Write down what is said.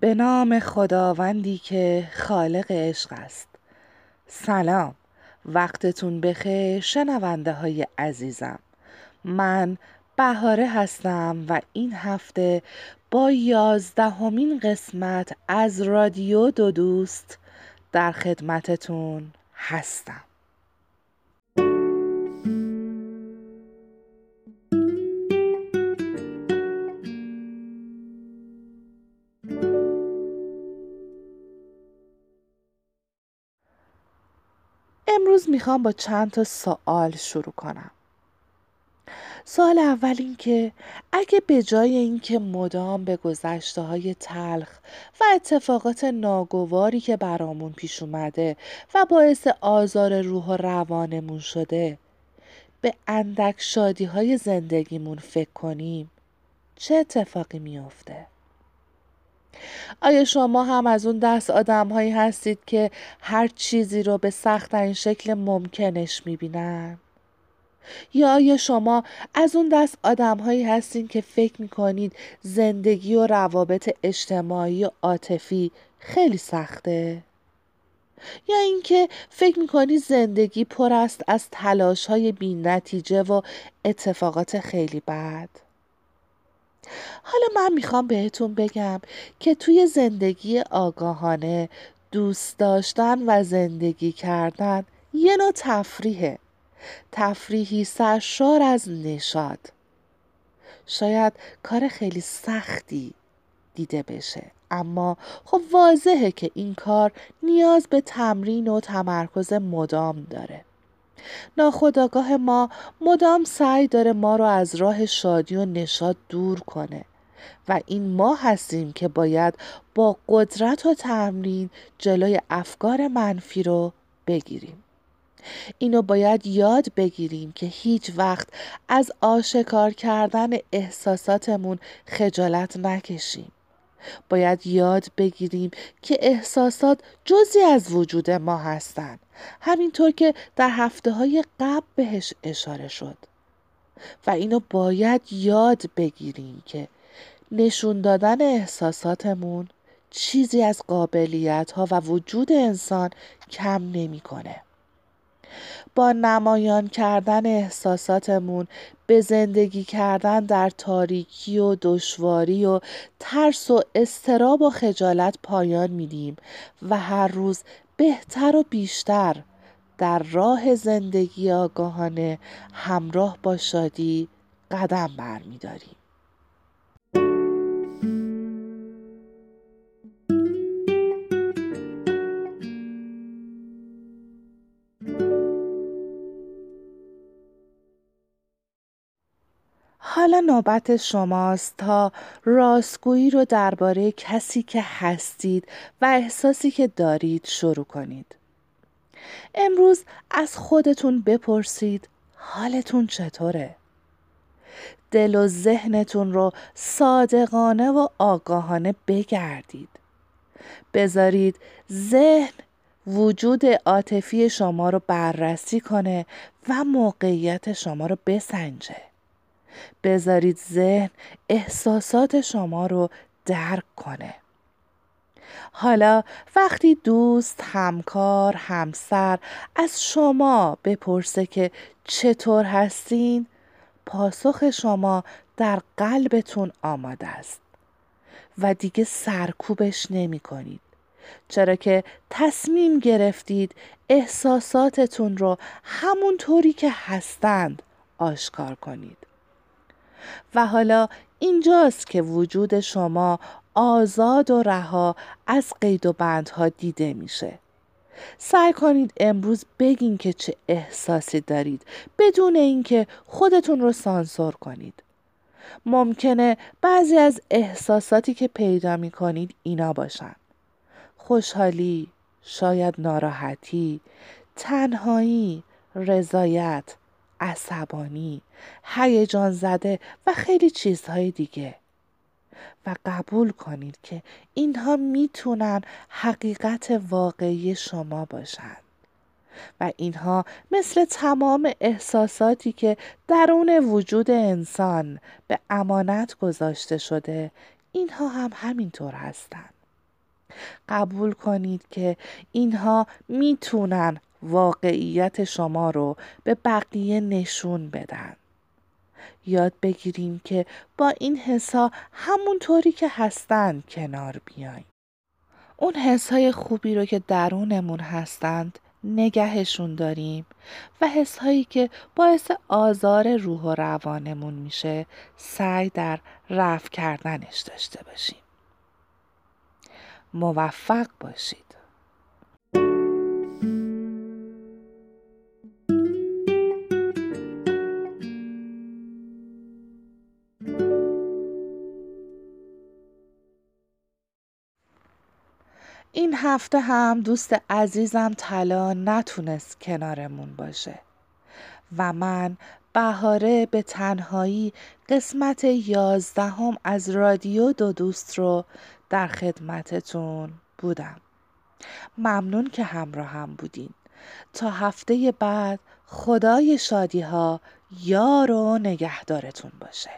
به نام خداوندی که خالق عشق است. سلام. وقتتون بخیر شنونده های عزیزم. من بهاره هستم و این هفته با یازدهمین قسمت از رادیو دو دوست در خدمتتون هستم. امروز می‌خوام با چند تا سوال شروع کنم سوال اول این که اگه به جای اینکه مدام به گذشته های تلخ و اتفاقات ناگواری که برامون پیش اومده و باعث آزار روح و روانمون شده به اندک شادی های زندگیمون فکر کنیم چه اتفاقی میافته؟ آیا شما هم از اون دست آدم هایی هستید که هر چیزی رو به سختترین شکل ممکنش می‌بینن؟ یا آیا شما از اون دست آدم هایی هستین که فکر می‌کنید زندگی و روابط اجتماعی و عاطفی خیلی سخته؟ یا اینکه فکر می‌کنید زندگی پر است از تلاش های بی نتیجه و اتفاقات خیلی بد؟ حالا من می‌خوام بهتون بگم که توی زندگی آگاهانه دوست داشتن و زندگی کردن یه نوع تفریحه. تفریحی سرشار از نشاد شاید کار خیلی سختی دیده بشه اما خب واضحه که این کار نیاز به تمرین و تمرکز مدام داره. ناخداگاه ما مدام سعی داره ما رو از راه شادی و نشاد دور کنه و این ما هستیم که باید با قدرت و تمرین جلوی افکار منفی رو بگیریم. اینو باید یاد بگیریم که هیچ وقت از آشکار کردن احساساتمون خجالت نکشیم. باید یاد بگیریم که احساسات جزی از وجود ما هستند همینطور که در هفته های قبل بهش اشاره شد و اینو باید یاد بگیریم که نشون دادن احساساتمون چیزی از قابلیت ها و وجود انسان کم نمی‌کنه. با نمایان کردن احساساتمون به زندگی کردن در تاریکی و دشواری و ترس و استراب و خجالت پایان میدیم و هر روز بهتر و بیشتر در راه زندگی آگاهانه همراه با شادی قدم برمیداریم. نوبت شماست تا راستگویی رو درباره کسی که هستید و احساسی که دارید شروع کنید. امروز از خودتون بپرسید حالتون چطوره؟ دل و ذهنتون رو صادقانه و آگاهانه بگردید. بذارید ذهن وجود عاطفی شما رو بررسی کنه و موقعیت شما رو بسنجه. بذارید ذهن احساسات شما رو درک کنه. حالا وقتی دوست، همکار، همسر از شما بپرسه که چطور هستین پاسخ شما در قلبتون آماده است و دیگه سرکوبش نمی کنید. چرا که تصمیم گرفتید احساساتتون رو همونطوری که هستند آشکار کنید. و حالا اینجاست که وجود شما آزاد و رها از قید و بندها دیده میشه. سعی کنید امروز بگین که چه احساسی دارید بدون اینکه خودتون رو سانسور کنید. ممکنه بعضی از احساساتی که پیدا می کنید اینا باشن. خوشحالی، شاید ناراحتی، تنهایی، رضایت، عصبانی، هیجان زده و خیلی چیزهای دیگه. و قبول کنید که اینها می‌تونن حقیقت واقعی شما باشند. و اینها مثل تمام احساساتی که درون وجود انسان به امانت گذاشته شده اینها هم همینطور هستند. قبول کنید که اینها می‌تونن واقعیت شما رو به بقیه نشون بدن. یاد بگیریم که با این حسا همونطوری که هستند کنار بیایم. اون حسای خوبی رو که درونمون هستند نگهشون داریم و حسهایی که باعث آزار روح و روانمون میشه سعی در رفع کردنش داشته باشیم. موفق باشید. این هفته هم دوست عزیزم طلا نتونست کنارمون باشه. و من بهاره به تنهایی قسمت یازدهم از رادیو دو دوست رو در خدمتتون بودم. ممنون که همراه هم بودین. تا هفته بعد خدای شادی ها یار و نگهدارتون باشه.